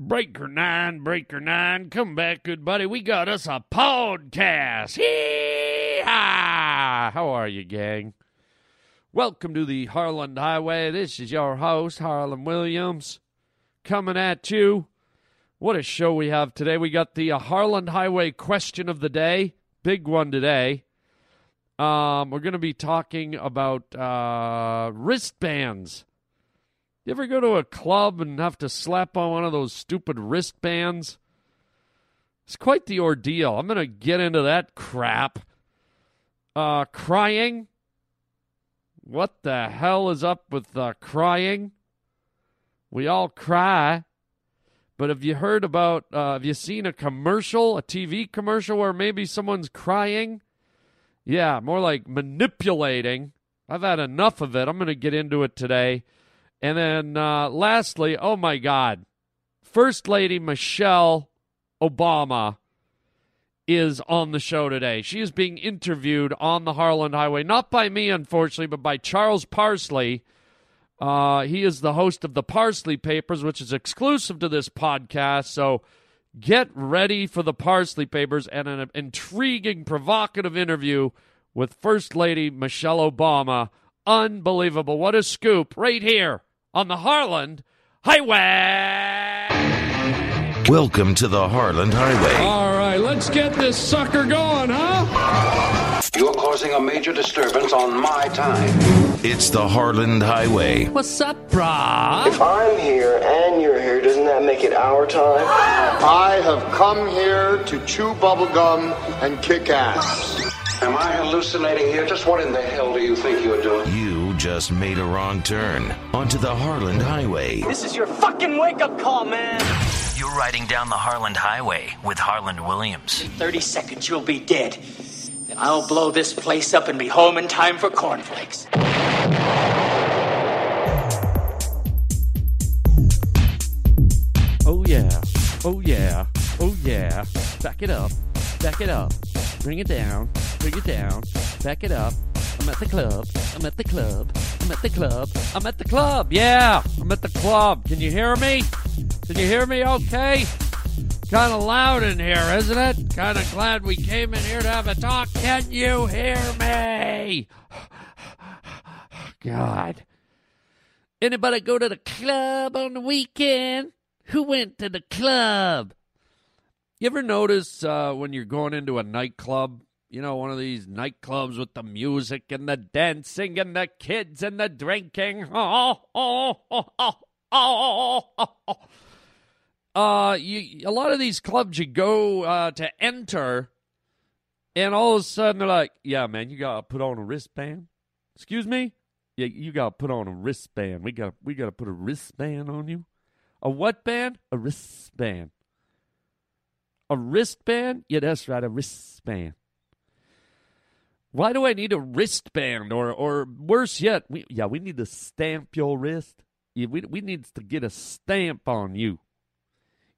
Breaker nine, breaker nine, come back, good buddy. We got us a podcast. Hee-haw! How are you, gang? Welcome to the Harland Highway. This is your host, Harland Williams, coming at you. What a show we have today. We got the uh, Harland Highway question of the day. Big one today. Um, we're going to be talking about uh, wristbands. You ever go to a club and have to slap on one of those stupid wristbands? It's quite the ordeal. I'm going to get into that crap. Uh, crying. What the hell is up with uh, crying? We all cry. But have you heard about, uh, have you seen a commercial, a TV commercial where maybe someone's crying? Yeah, more like manipulating. I've had enough of it. I'm going to get into it today. And then uh, lastly, oh my God, First Lady Michelle Obama is on the show today. She is being interviewed on the Harland Highway, not by me, unfortunately, but by Charles Parsley. Uh, he is the host of the Parsley Papers, which is exclusive to this podcast. So get ready for the Parsley Papers and an intriguing, provocative interview with First Lady Michelle Obama. Unbelievable. What a scoop right here on the Harland Highway. Welcome to the Harland Highway. All right, let's get this sucker going, huh? You're causing a major disturbance on my time. It's the Harland Highway. What's up, brah? If I'm here and you're here, doesn't that make it our time? I have come here to chew bubblegum and kick ass. Am I hallucinating here? Just what in the hell do you think you're doing? You just made a wrong turn onto the Harland Highway. This is your fucking wake up call, man. You're riding down the Harland Highway with Harland Williams. In 30 seconds, you'll be dead. Then I'll blow this place up and be home in time for cornflakes. Oh yeah. Oh yeah. Oh yeah. Back it up. Back it up. Bring it down. Bring it down. Back it up. I'm at the club. I'm at the club. I'm at the club. I'm at the club. Yeah. I'm at the club. Can you hear me? Can you hear me okay? Kind of loud in here, isn't it? Kind of glad we came in here to have a talk. Can you hear me? God. Anybody go to the club on the weekend? Who went to the club? You ever notice uh, when you're going into a nightclub, you know, one of these nightclubs with the music and the dancing and the kids and the drinking? Oh, oh, oh, oh, oh, oh, oh. Uh, you, a lot of these clubs you go uh, to enter, and all of a sudden they're like, yeah, man, you got to put on a wristband. Excuse me? Yeah, you got to put on a wristband. We got we got to put a wristband on you. A what band? A wristband. A wristband? Yeah, that's right, a wristband. Why do I need a wristband? Or or worse yet, we yeah, we need to stamp your wrist. Yeah, we we need to get a stamp on you.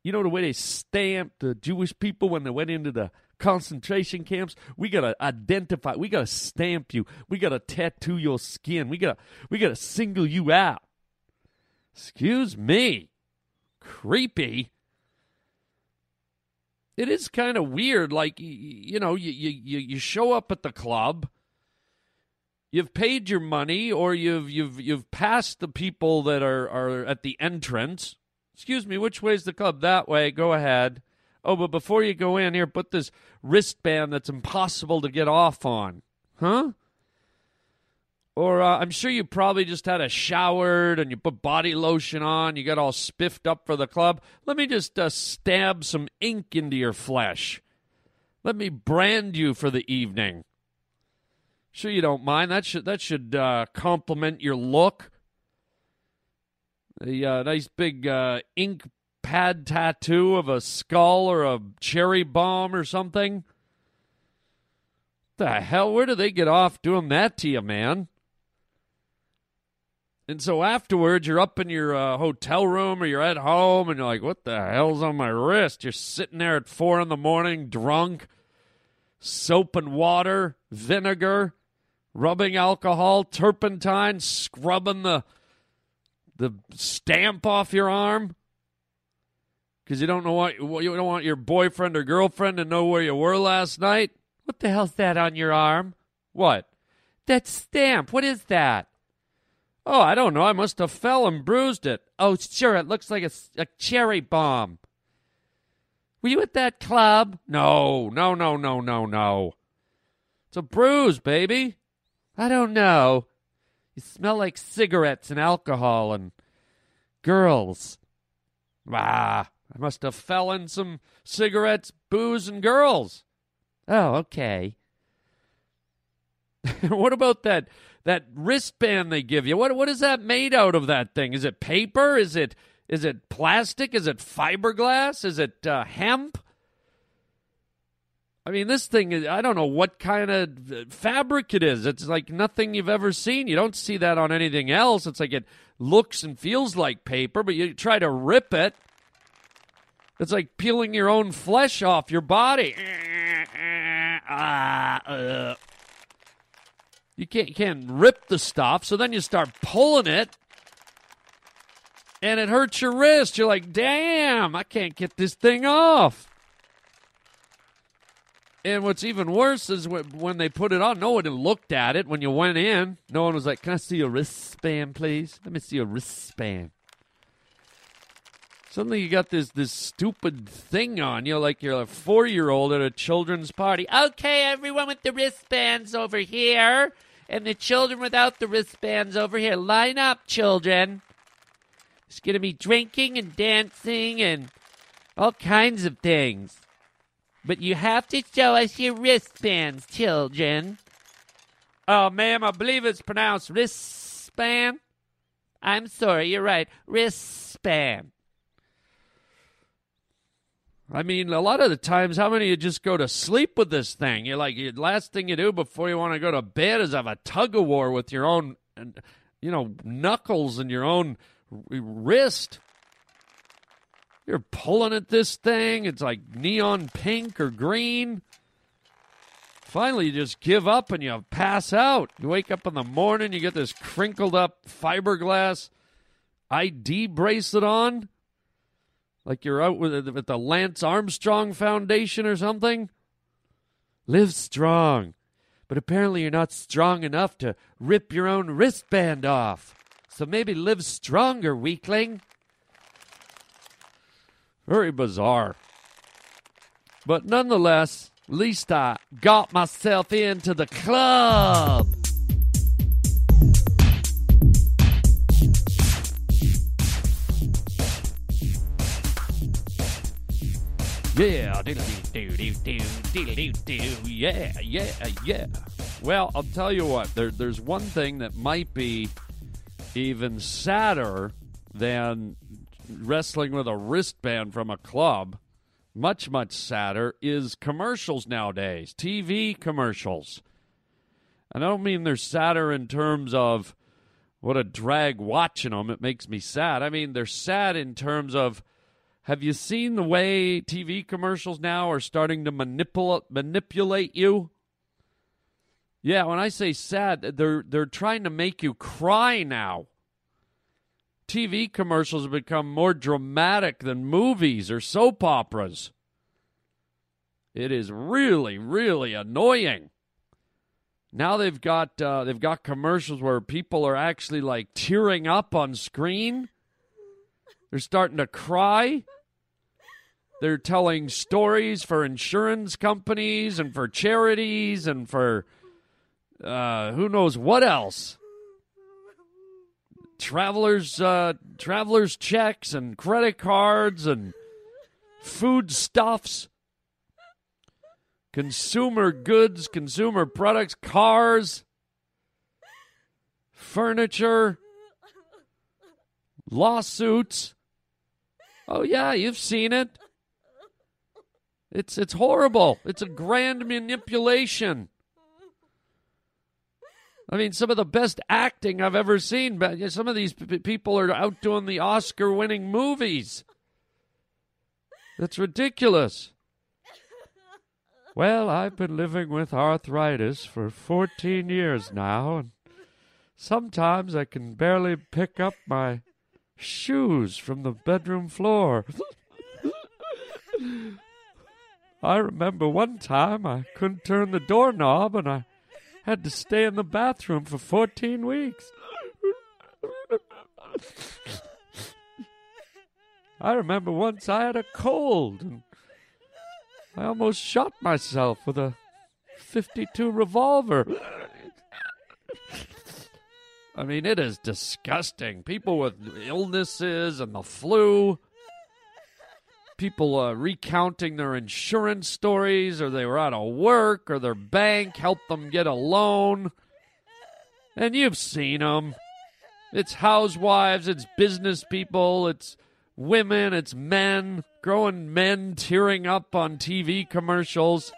You know the way they stamped the Jewish people when they went into the concentration camps? We gotta identify we gotta stamp you. We gotta tattoo your skin. We gotta we gotta single you out. Excuse me. Creepy it is kind of weird. Like you know, you you you show up at the club, you've paid your money, or you've you've you've passed the people that are are at the entrance. Excuse me, which way's the club? That way. Go ahead. Oh, but before you go in here, put this wristband that's impossible to get off on, huh? Or uh, I'm sure you probably just had a showered and you put body lotion on. You got all spiffed up for the club. Let me just uh, stab some ink into your flesh. Let me brand you for the evening. Sure, you don't mind. That should that should uh, complement your look. A uh, nice big uh, ink pad tattoo of a skull or a cherry bomb or something. The hell? Where do they get off doing that to you, man? And so afterwards, you're up in your uh, hotel room or you're at home and you're like, what the hell's on my wrist? You're sitting there at four in the morning, drunk, soap and water, vinegar, rubbing alcohol, turpentine, scrubbing the, the stamp off your arm. Because you don't know what you don't want your boyfriend or girlfriend to know where you were last night. What the hell's that on your arm? What? That stamp. What is that? Oh, I don't know. I must have fell and bruised it. Oh, sure. It looks like a, a cherry bomb. Were you at that club? No, no, no, no, no, no. It's a bruise, baby. I don't know. You smell like cigarettes and alcohol and girls. Ah, I must have fell in some cigarettes, booze, and girls. Oh, okay. what about that that wristband they give you? What what is that made out of? That thing? Is it paper? Is it is it plastic? Is it fiberglass? Is it uh, hemp? I mean, this thing is, I don't know what kind of uh, fabric it is. It's like nothing you've ever seen. You don't see that on anything else. It's like it looks and feels like paper, but you try to rip it. It's like peeling your own flesh off your body. Ah, uh. You can't, you can't rip the stuff, so then you start pulling it, and it hurts your wrist. You're like, damn, I can't get this thing off. And what's even worse is when they put it on, no one looked at it when you went in. No one was like, Can I see your wristband, please? Let me see your wristband. Suddenly you got this this stupid thing on you, like you're a four year old at a children's party. Okay, everyone with the wristbands over here, and the children without the wristbands over here. Line up, children. It's going to be drinking and dancing and all kinds of things. But you have to show us your wristbands, children. Oh, ma'am, I believe it's pronounced wristband. I'm sorry, you're right. Wristband. I mean, a lot of the times, how many of you just go to sleep with this thing? You're like, the last thing you do before you want to go to bed is have a tug of war with your own, you know, knuckles and your own wrist. You're pulling at this thing. It's like neon pink or green. Finally, you just give up and you pass out. You wake up in the morning, you get this crinkled up fiberglass ID bracelet on like you're out with, with the Lance Armstrong Foundation or something? Live strong. But apparently you're not strong enough to rip your own wristband off. So maybe live stronger, weakling. Very bizarre. But nonetheless, at least I got myself into the club. Yeah, yeah, yeah, yeah. Well, I'll tell you what. There, there's one thing that might be even sadder than wrestling with a wristband from a club. Much, much sadder is commercials nowadays. TV commercials. And I don't mean they're sadder in terms of what a drag watching them. It makes me sad. I mean they're sad in terms of have you seen the way TV commercials now are starting to manipulate manipulate you? Yeah, when I say sad, they're they're trying to make you cry now. TV commercials have become more dramatic than movies or soap operas. It is really, really annoying. Now they've got uh, they've got commercials where people are actually like tearing up on screen. They're starting to cry. They're telling stories for insurance companies and for charities and for uh, who knows what else. Travelers, uh, travelers checks and credit cards and foodstuffs, consumer goods, consumer products, cars, furniture, lawsuits. Oh yeah, you've seen it. It's it's horrible. It's a grand manipulation. I mean, some of the best acting I've ever seen. But some of these p- people are out doing the Oscar-winning movies. That's ridiculous. Well, I've been living with arthritis for 14 years now, and sometimes I can barely pick up my shoes from the bedroom floor. I remember one time I couldn't turn the doorknob and I had to stay in the bathroom for 14 weeks. I remember once I had a cold and I almost shot myself with a 52 revolver. I mean, it is disgusting. People with illnesses and the flu, people uh, recounting their insurance stories, or they were out of work, or their bank helped them get a loan. And you've seen them. It's housewives, it's business people, it's women, it's men, growing men tearing up on TV commercials,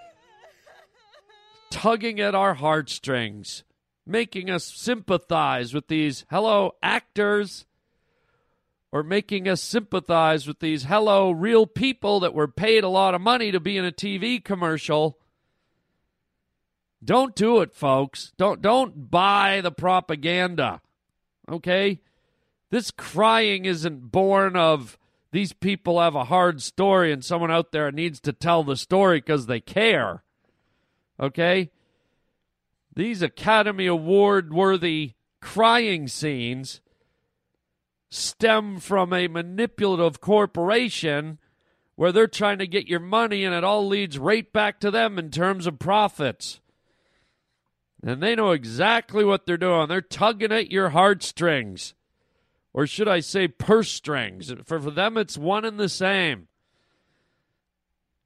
tugging at our heartstrings, making us sympathize with these hello actors, or making us sympathize with these hello real people that were paid a lot of money to be in a TV commercial. Don't do it, folks. Don't don't buy the propaganda. Okay? This crying isn't born of these people have a hard story and someone out there needs to tell the story because they care. Okay? These Academy Award worthy crying scenes stem from a manipulative corporation where they're trying to get your money and it all leads right back to them in terms of profits. And they know exactly what they're doing. They're tugging at your heartstrings. Or should I say purse strings? For, for them, it's one and the same.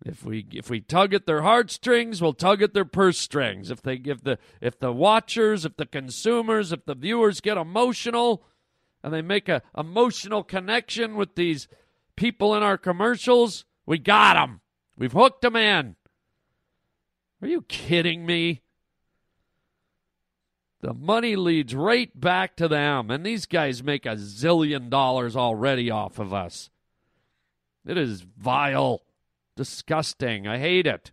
If we if we tug at their heartstrings, we'll tug at their purse strings. If they give the if the watchers, if the consumers, if the viewers get emotional and they make a emotional connection with these people in our commercials, we got them. We've hooked them in. Are you kidding me? The money leads right back to them, and these guys make a zillion dollars already off of us. It is vile, disgusting. I hate it.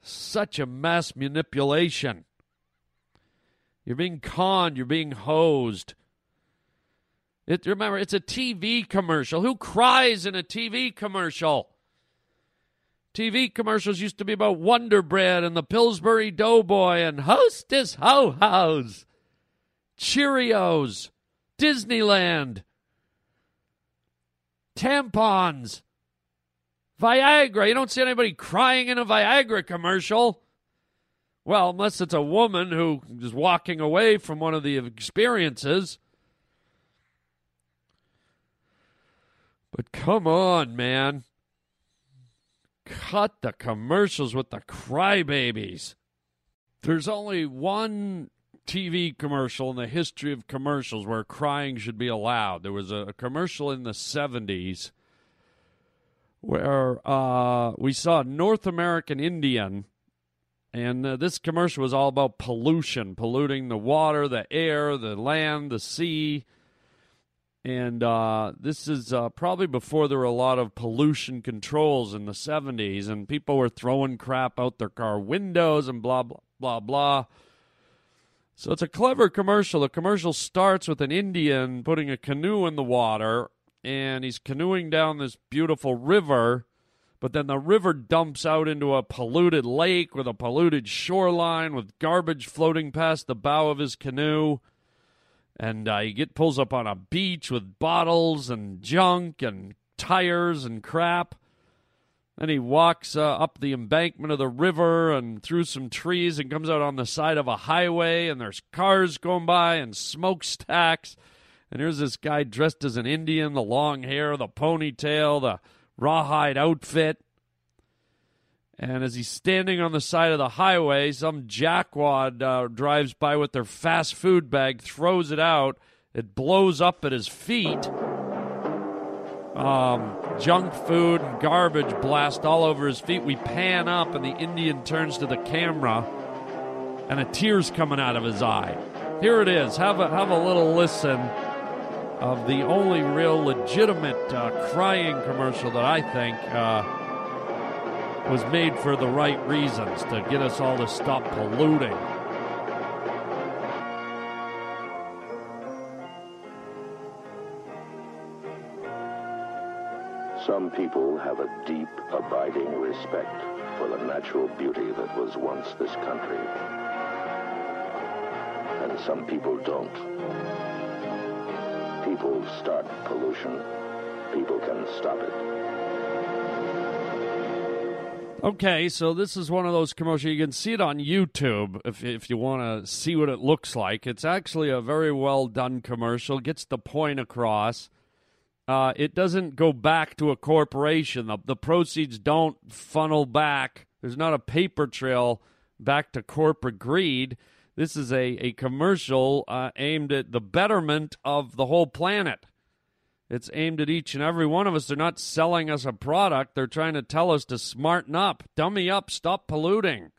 Such a mass manipulation. You're being conned, you're being hosed. It, remember, it's a TV commercial. Who cries in a TV commercial? TV commercials used to be about Wonder Bread and the Pillsbury Doughboy and Hostess Ho Ho's, Cheerios, Disneyland, tampons, Viagra. You don't see anybody crying in a Viagra commercial. Well, unless it's a woman who is walking away from one of the experiences. But come on, man. Cut the commercials with the crybabies. There's only one TV commercial in the history of commercials where crying should be allowed. There was a, commercial in the 70s where uh, we saw a North American Indian, and uh, this commercial was all about pollution, polluting the water, the air, the land, the sea and uh, this is uh, probably before there were a lot of pollution controls in the 70s, and people were throwing crap out their car windows and blah, blah, blah, blah. So it's a clever commercial. The commercial starts with an Indian putting a canoe in the water, and he's canoeing down this beautiful river, but then the river dumps out into a polluted lake with a polluted shoreline with garbage floating past the bow of his canoe and uh, he get pulls up on a beach with bottles and junk and tires and crap. Then he walks uh, up the embankment of the river and through some trees and comes out on the side of a highway and there's cars going by and smokestacks. And here's this guy dressed as an Indian, the long hair, the ponytail, the rawhide outfit. And as he's standing on the side of the highway, some jackwad uh, drives by with their fast food bag, throws it out. It blows up at his feet. Um, junk food and garbage blast all over his feet. We pan up, and the Indian turns to the camera, and a tear's coming out of his eye. Here it is. Have a have a little listen of the only real legitimate uh, crying commercial that I think. Uh, was made for the right reasons to get us all to stop polluting. Some Some people have a deep, abiding respect for the natural beauty that was once this country. And some people don't. People start pollution. People can stop it. Okay, so this is one of those commercials. You can see it on YouTube if if you want to see what it looks like. It's actually a very well done commercial. Gets the point across. Uh, it doesn't go back to a corporation. The, the proceeds don't funnel back. There's not a paper trail back to corporate greed. This is a, a commercial uh, aimed at the betterment of the whole planet. It's aimed at each and every one of us. They're not selling us a product. They're trying to tell us to smarten up, dummy up, stop polluting.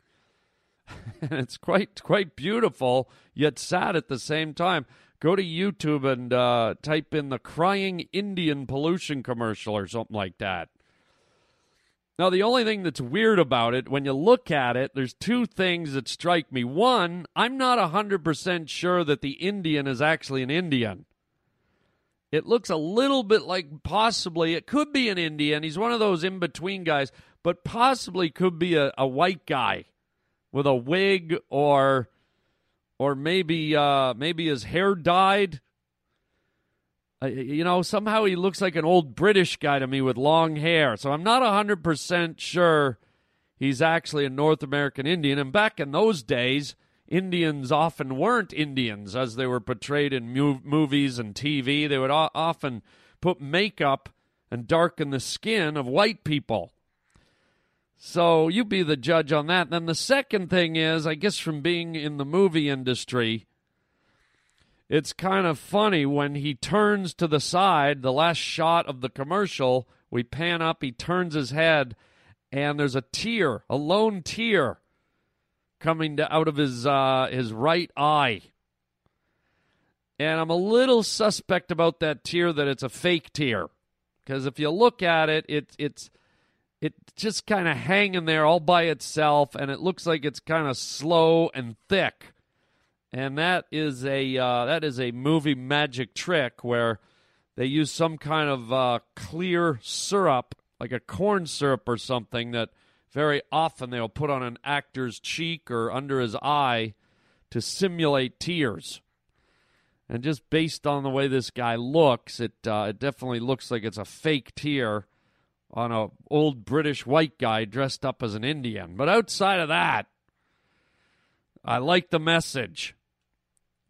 and it's quite quite beautiful, yet sad at the same time. Go to YouTube and uh, type in the crying Indian pollution commercial or something like that. Now, the only thing that's weird about it, when you look at it, there's two things that strike me. One, I'm not 100% sure that the Indian is actually an Indian. It looks a little bit like possibly it could be an Indian. He's one of those in between guys, but possibly could be a, a white guy with a wig or or maybe uh, maybe his hair dyed. Uh, you know, somehow he looks like an old British guy to me with long hair. So I'm not 100% sure he's actually a North American Indian. And back in those days, Indians often weren't Indians as they were portrayed in movies and TV. They would o- often put makeup and darken the skin of white people. So you be the judge on that. Then the second thing is, I guess from being in the movie industry, it's kind of funny when he turns to the side, the last shot of the commercial, we pan up, he turns his head, and there's a tear, a lone tear coming to, out of his uh, his right eye. And I'm a little suspect about that tear that it's a fake tear. Because if you look at it, it it's it's just kind of hanging there all by itself, and it looks like it's kind of slow and thick. And that is a uh, that is a movie magic trick where they use some kind of uh, clear syrup, like a corn syrup or something, that very often they'll put on an actor's cheek or under his eye to simulate tears. And just based on the way this guy looks, it uh, it definitely looks like it's a fake tear on a old British white guy dressed up as an Indian. But outside of that, I like the message.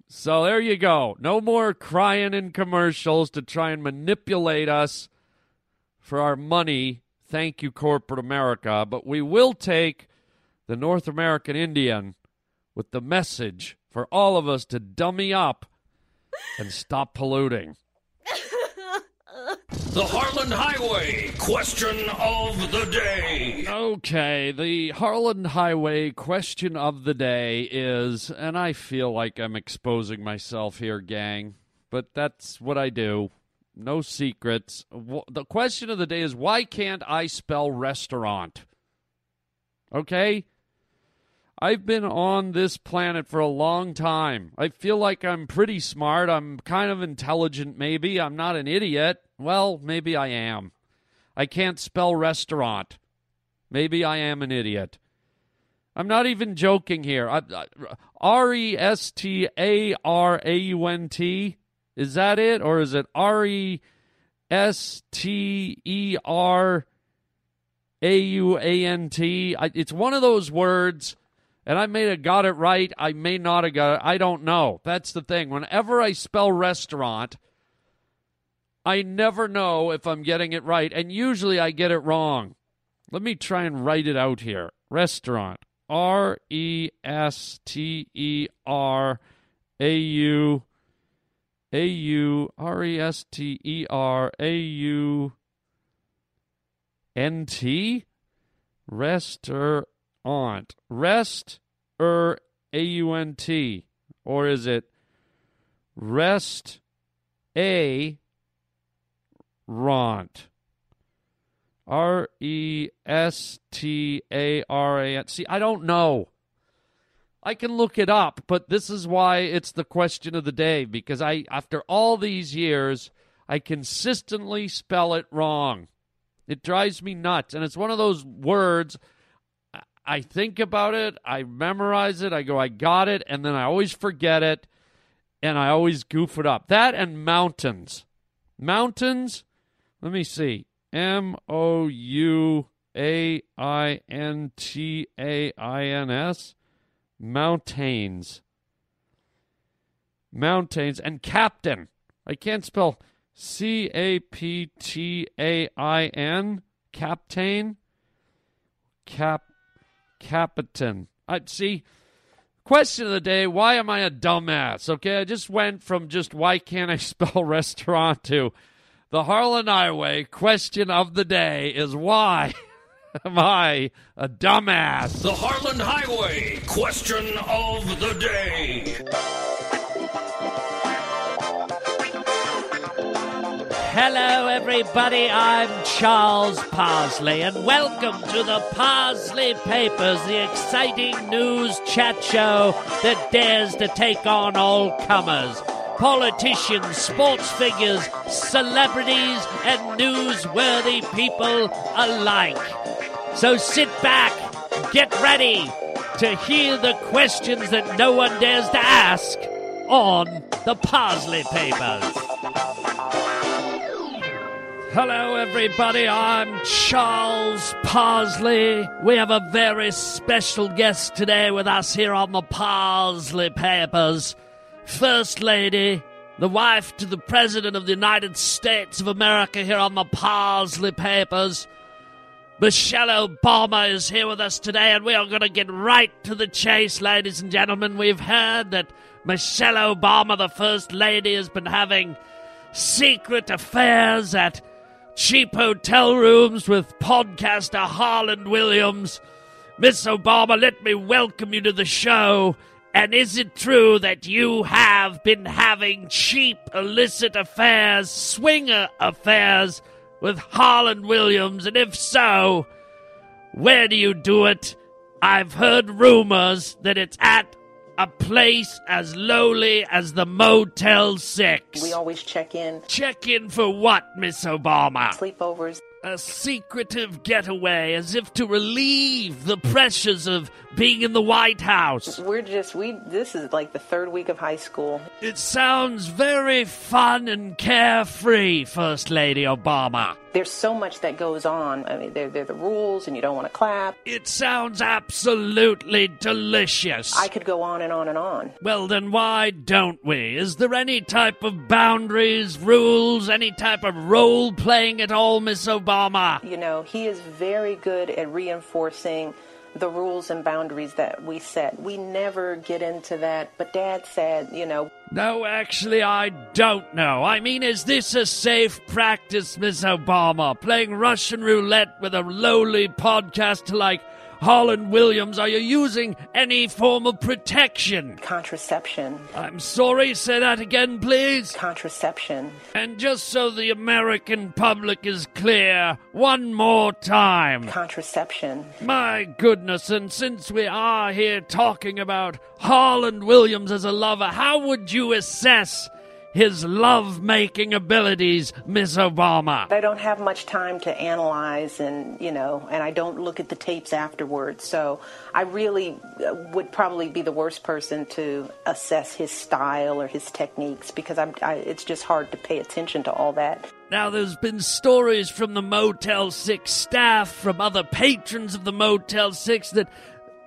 So there you go. No more crying in commercials to try and manipulate us for our money. Thank you, corporate America. But we will take the North American Indian with the message for all of us to dummy up and stop polluting. The Harland Highway question of the day. Okay, the Harland Highway question of the day is, and I feel like I'm exposing myself here, gang, but that's what I do. No secrets. The question of the day is why can't I spell restaurant? Okay? I've been on this planet for a long time. I feel like I'm pretty smart. I'm kind of intelligent, maybe. I'm not an idiot. Well, maybe I am. I can't spell restaurant. Maybe I am an idiot. I'm not even joking here. R E S T A R A U N T. Is that it? Or is it R E S T E R A U A N T? It's one of those words, and I may have got it right. I may not have got it. I don't know. That's the thing. Whenever I spell restaurant, I never know if I'm getting it right, and usually I get it wrong. Let me try and write it out here. Restaurant. R E S T E R A U A U R E S T E R A U N T Restaurant. Rest er A U N T. Or is it rest a Ront. R E S T A R A N. See, I don't know. I can look it up, but this is why it's the question of the day because I after all these years, I consistently spell it wrong. It drives me nuts. And it's one of those words I- I think about it, I memorize it, I go, I got it, and then I always forget it, and I always goof it up. That and mountains. Mountains, let me see. M O U A I N T A I N S. Mountains. Mountains. And captain. I can't spell C A P T A I N. Captain. Cap. Capitan. I see. Question of the day: Why am I a dumbass? Okay, I just went from just why can't I spell restaurant to the Harland Highway. Question of the day is why am I a dumbass? The Harlan Highway question of the day. Hello, everybody. I'm Charles Parsley, and welcome to the Parsley Papers, the exciting news chat show that dares to take on all comers. Politicians, sports figures, celebrities, and newsworthy people alike. So sit back, get ready to hear the questions that no one dares to ask on the Parsley Papers. Hello, everybody. I'm Charles Parsley. We have a very special guest today with us here on the Parsley Papers. First Lady, the wife to the President of the United States of America here on the Parsley Papers. Michelle Obama is here with us today, and we are going to get right to the chase, ladies and gentlemen. We've heard that Michelle Obama, the First Lady, has been having secret affairs at cheap hotel rooms with podcaster Harland Williams. Miss Obama, let me welcome you to the show. And is it true that you have been having cheap illicit affairs, swinger affairs with Harland Williams? And if so, where do you do it? I've heard rumors that it's at a place as lowly as the Motel 6. We always check in, Check in for what, Miss Obama? sleepovers. A secretive getaway as if to relieve the pressures of being in the White House. We're just we. This is like the third week of high school. It sounds very fun and carefree, First Lady Obama. There's so much that goes on. I mean, they're, they're the rules, and you don't want to clap. It sounds absolutely delicious. I could go on and on and on. Well, then why don't we? Is there any type of boundaries, rules, any type of role playing at all, Miss Obama? You know, he is very good at reinforcing the rules and boundaries that we set. We never get into that. But Dad said, you know, No, actually, I don't know. I mean, is this a safe practice, Miss Obama? Playing Russian roulette with a lowly podcaster like Harland Williams? Are you using any form of protection? contraception, I'm sorry, say that again, please. contraception. And just so the American public is clear, one more time. Contraception. My goodness, and since we are here talking about Harland Williams as a lover, how would you assess his love making abilities, Miss Obama? I don't have much time to analyze and, you know, and I don't look at the tapes afterwards. So I really uh, would probably be the worst person to assess his style or his techniques because I'm, I, it's just hard to pay attention to all that. Now, there's been stories from the Motel 6 staff, from other patrons of the Motel 6, that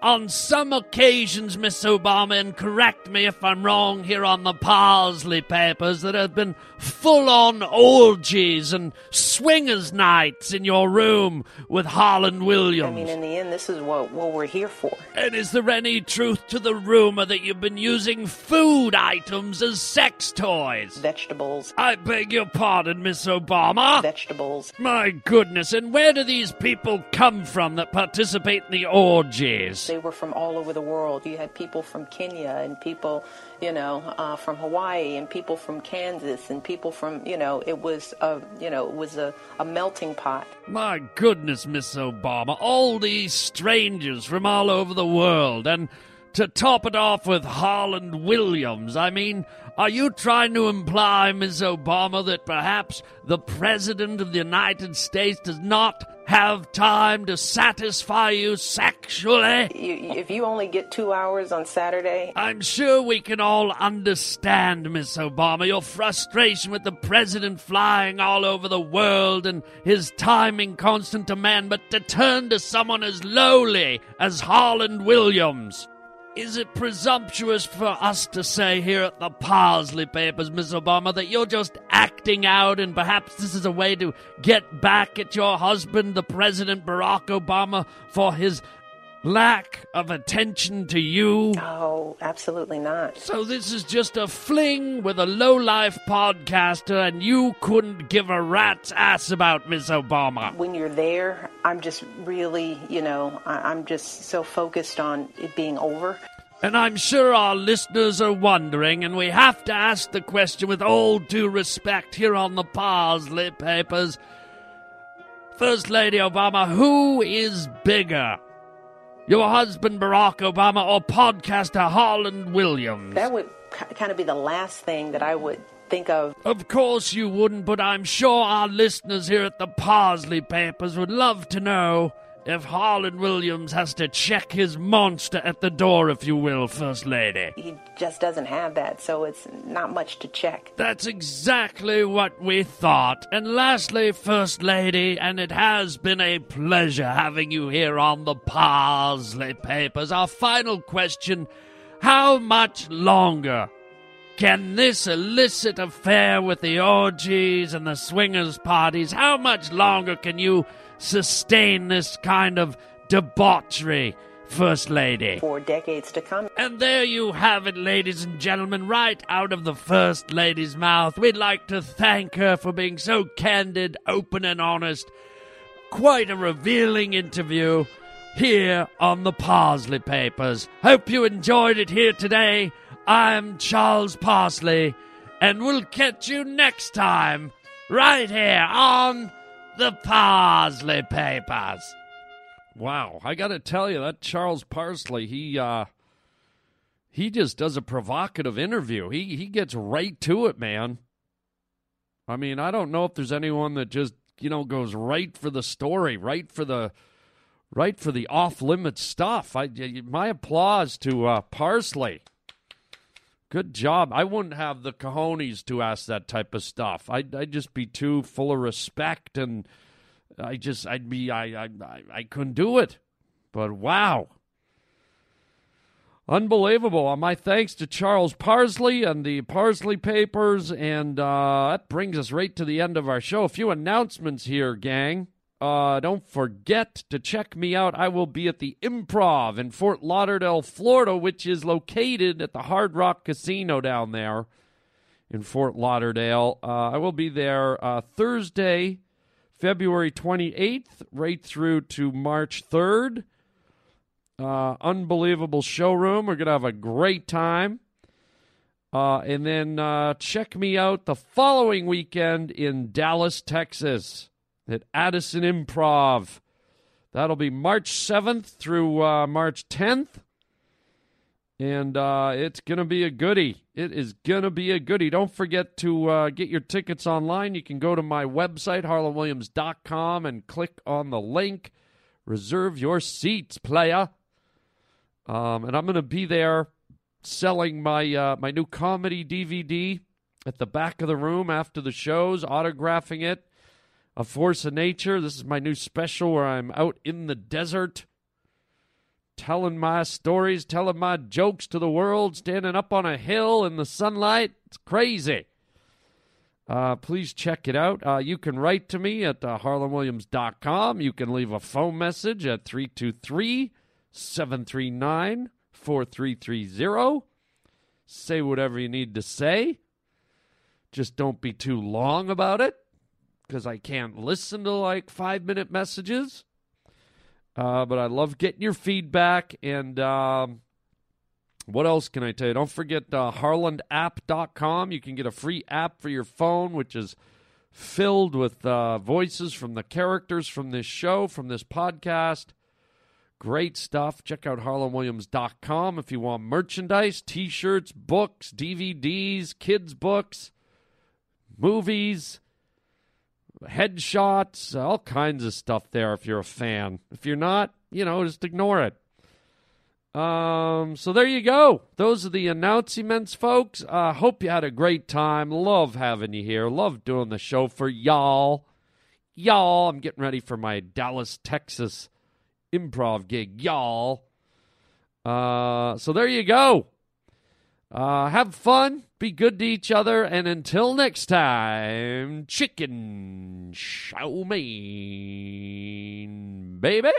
on some occasions, Miss Obama, and correct me if I'm wrong here on the Parsley Papers, that have been full on orgies and swingers' nights in your room with Harland Williams. I mean, in the end, this is what, what we're here for. And is there any truth to the rumor that you've been using food items as sex toys? Vegetables, I beg your pardon, Miss Obama. vegetables. My goodness, and where do these people come from that participate in the orgies? They were from all over the world. You had people from Kenya and people, you know, uh, from Hawaii and people from Kansas and people from, you know, it was a, you know, it was a, a melting pot. My goodness, Miss Obama, all these strangers from all over the world, and to top it off with Harland Williams. I mean, are you trying to imply, Ms. Obama, that perhaps the President of the United States does not have time to satisfy you sexually? You, if you only get two hours on Saturday, I'm sure we can all understand, Miss Obama, your frustration with the president flying all over the world and his timing constant demand, but to turn to someone as lowly as Harland Williams. Is it presumptuous for us to say here at the Parsley Papers, Miss Obama, that you're just acting out and perhaps this is a way to get back at your husband, the President Barack Obama, for his lack of attention to you? oh, absolutely not. So this is just a fling with a low-life podcaster and you couldn't give a rat's ass about Miss Obama. When you're there, I'm just really, you know, I, I'm just so focused on it being over. And I'm sure our listeners are wondering, and we have to ask the question with all due respect here on the Parsley Papers. First Lady Obama, who is bigger? Your husband Barack Obama or podcaster Harland Williams? That would kind of be the last thing that I would think of. Of course you wouldn't, but I'm sure our listeners here at the Parsley Papers would love to know if Harland Williams has to check his monster at the door, if you will, First Lady. He just doesn't have that, so it's not much to check. That's exactly what we thought. And lastly, First Lady, and it has been a pleasure having you here on the Parsley Papers. Our final question How much longer can this illicit affair with the orgies and the swingers parties, how much longer can you sustain this kind of debauchery, First Lady? For decades to come. And there you have it, ladies and gentlemen, right out of the First Lady's mouth. We'd like to thank her for being so candid, open, and honest. Quite a revealing interview here on the Parsley Papers. Hope you enjoyed it here today. I'm Charles Parsley, and we'll catch you next time right here on the Parsley Papers. Wow, I got to tell you that Charles Parsley, he uh he just does a provocative interview. He he gets right to it, man. I mean, I don't know if there's anyone that just, you know, goes right for the story, right for the right for the off-limits stuff. I my applause to uh Parsley. Good job. I wouldn't have the cojones to ask that type of stuff. I'd, I'd just be too full of respect, and I just, I'd be, I, I, I, couldn't do it. But wow. Unbelievable. Uh, my thanks to Charles Parsley and the Parsley Papers. And uh, that brings us right to the end of our show. A few announcements here, gang. Uh, don't forget to check me out. I will be at the Improv in Fort Lauderdale, Florida, which is located at the Hard Rock Casino down there in Fort Lauderdale. Uh, I will be there uh, Thursday, February 28th, right through to March 3rd. Uh, unbelievable showroom. We're going to have a great time. Uh, and then uh, check me out the following weekend in Dallas, Texas at Addison Improv. That'll be March 7th through uh, March 10th. And uh, it's going to be a goodie. It is going to be a goodie. Don't forget to uh, get your tickets online. You can go to my website, harlandwilliams.com, and click on the link. Reserve your seats, playa. Um, and I'm going to be there selling my uh, my new comedy DVD at the back of the room after the shows, autographing it. A Force of Nature. This is my new special where I'm out in the desert telling my stories, telling my jokes to the world, standing up on a hill in the sunlight. It's crazy. Uh, please check it out. Uh, you can write to me at uh, harlandwilliams.com. You can leave a phone message at 323 739 4330. Say whatever you need to say. Just don't be too long about it because I can't listen to like five minute messages. Uh, but I love getting your feedback. And um, what else can I tell you? Don't forget uh, harlandapp.com. You can get a free app for your phone, which is filled with uh, voices from the characters from this show, from this podcast. Great stuff. Check out harlandwilliams.com if you want merchandise, t shirts, books, DVDs, kids' books, movies, headshots, all kinds of stuff there if you're a fan. If you're not, you know, just ignore it. Um, so there you go. Those are the announcements, folks. I uh, hope you had a great time. Love having you here. Love doing the show for y'all. Y'all, I'm getting ready for my Dallas, Texas improv gig, y'all. Uh, so there you go. Uh, have fun, be good to each other, and until next time, chicken chow mein, baby.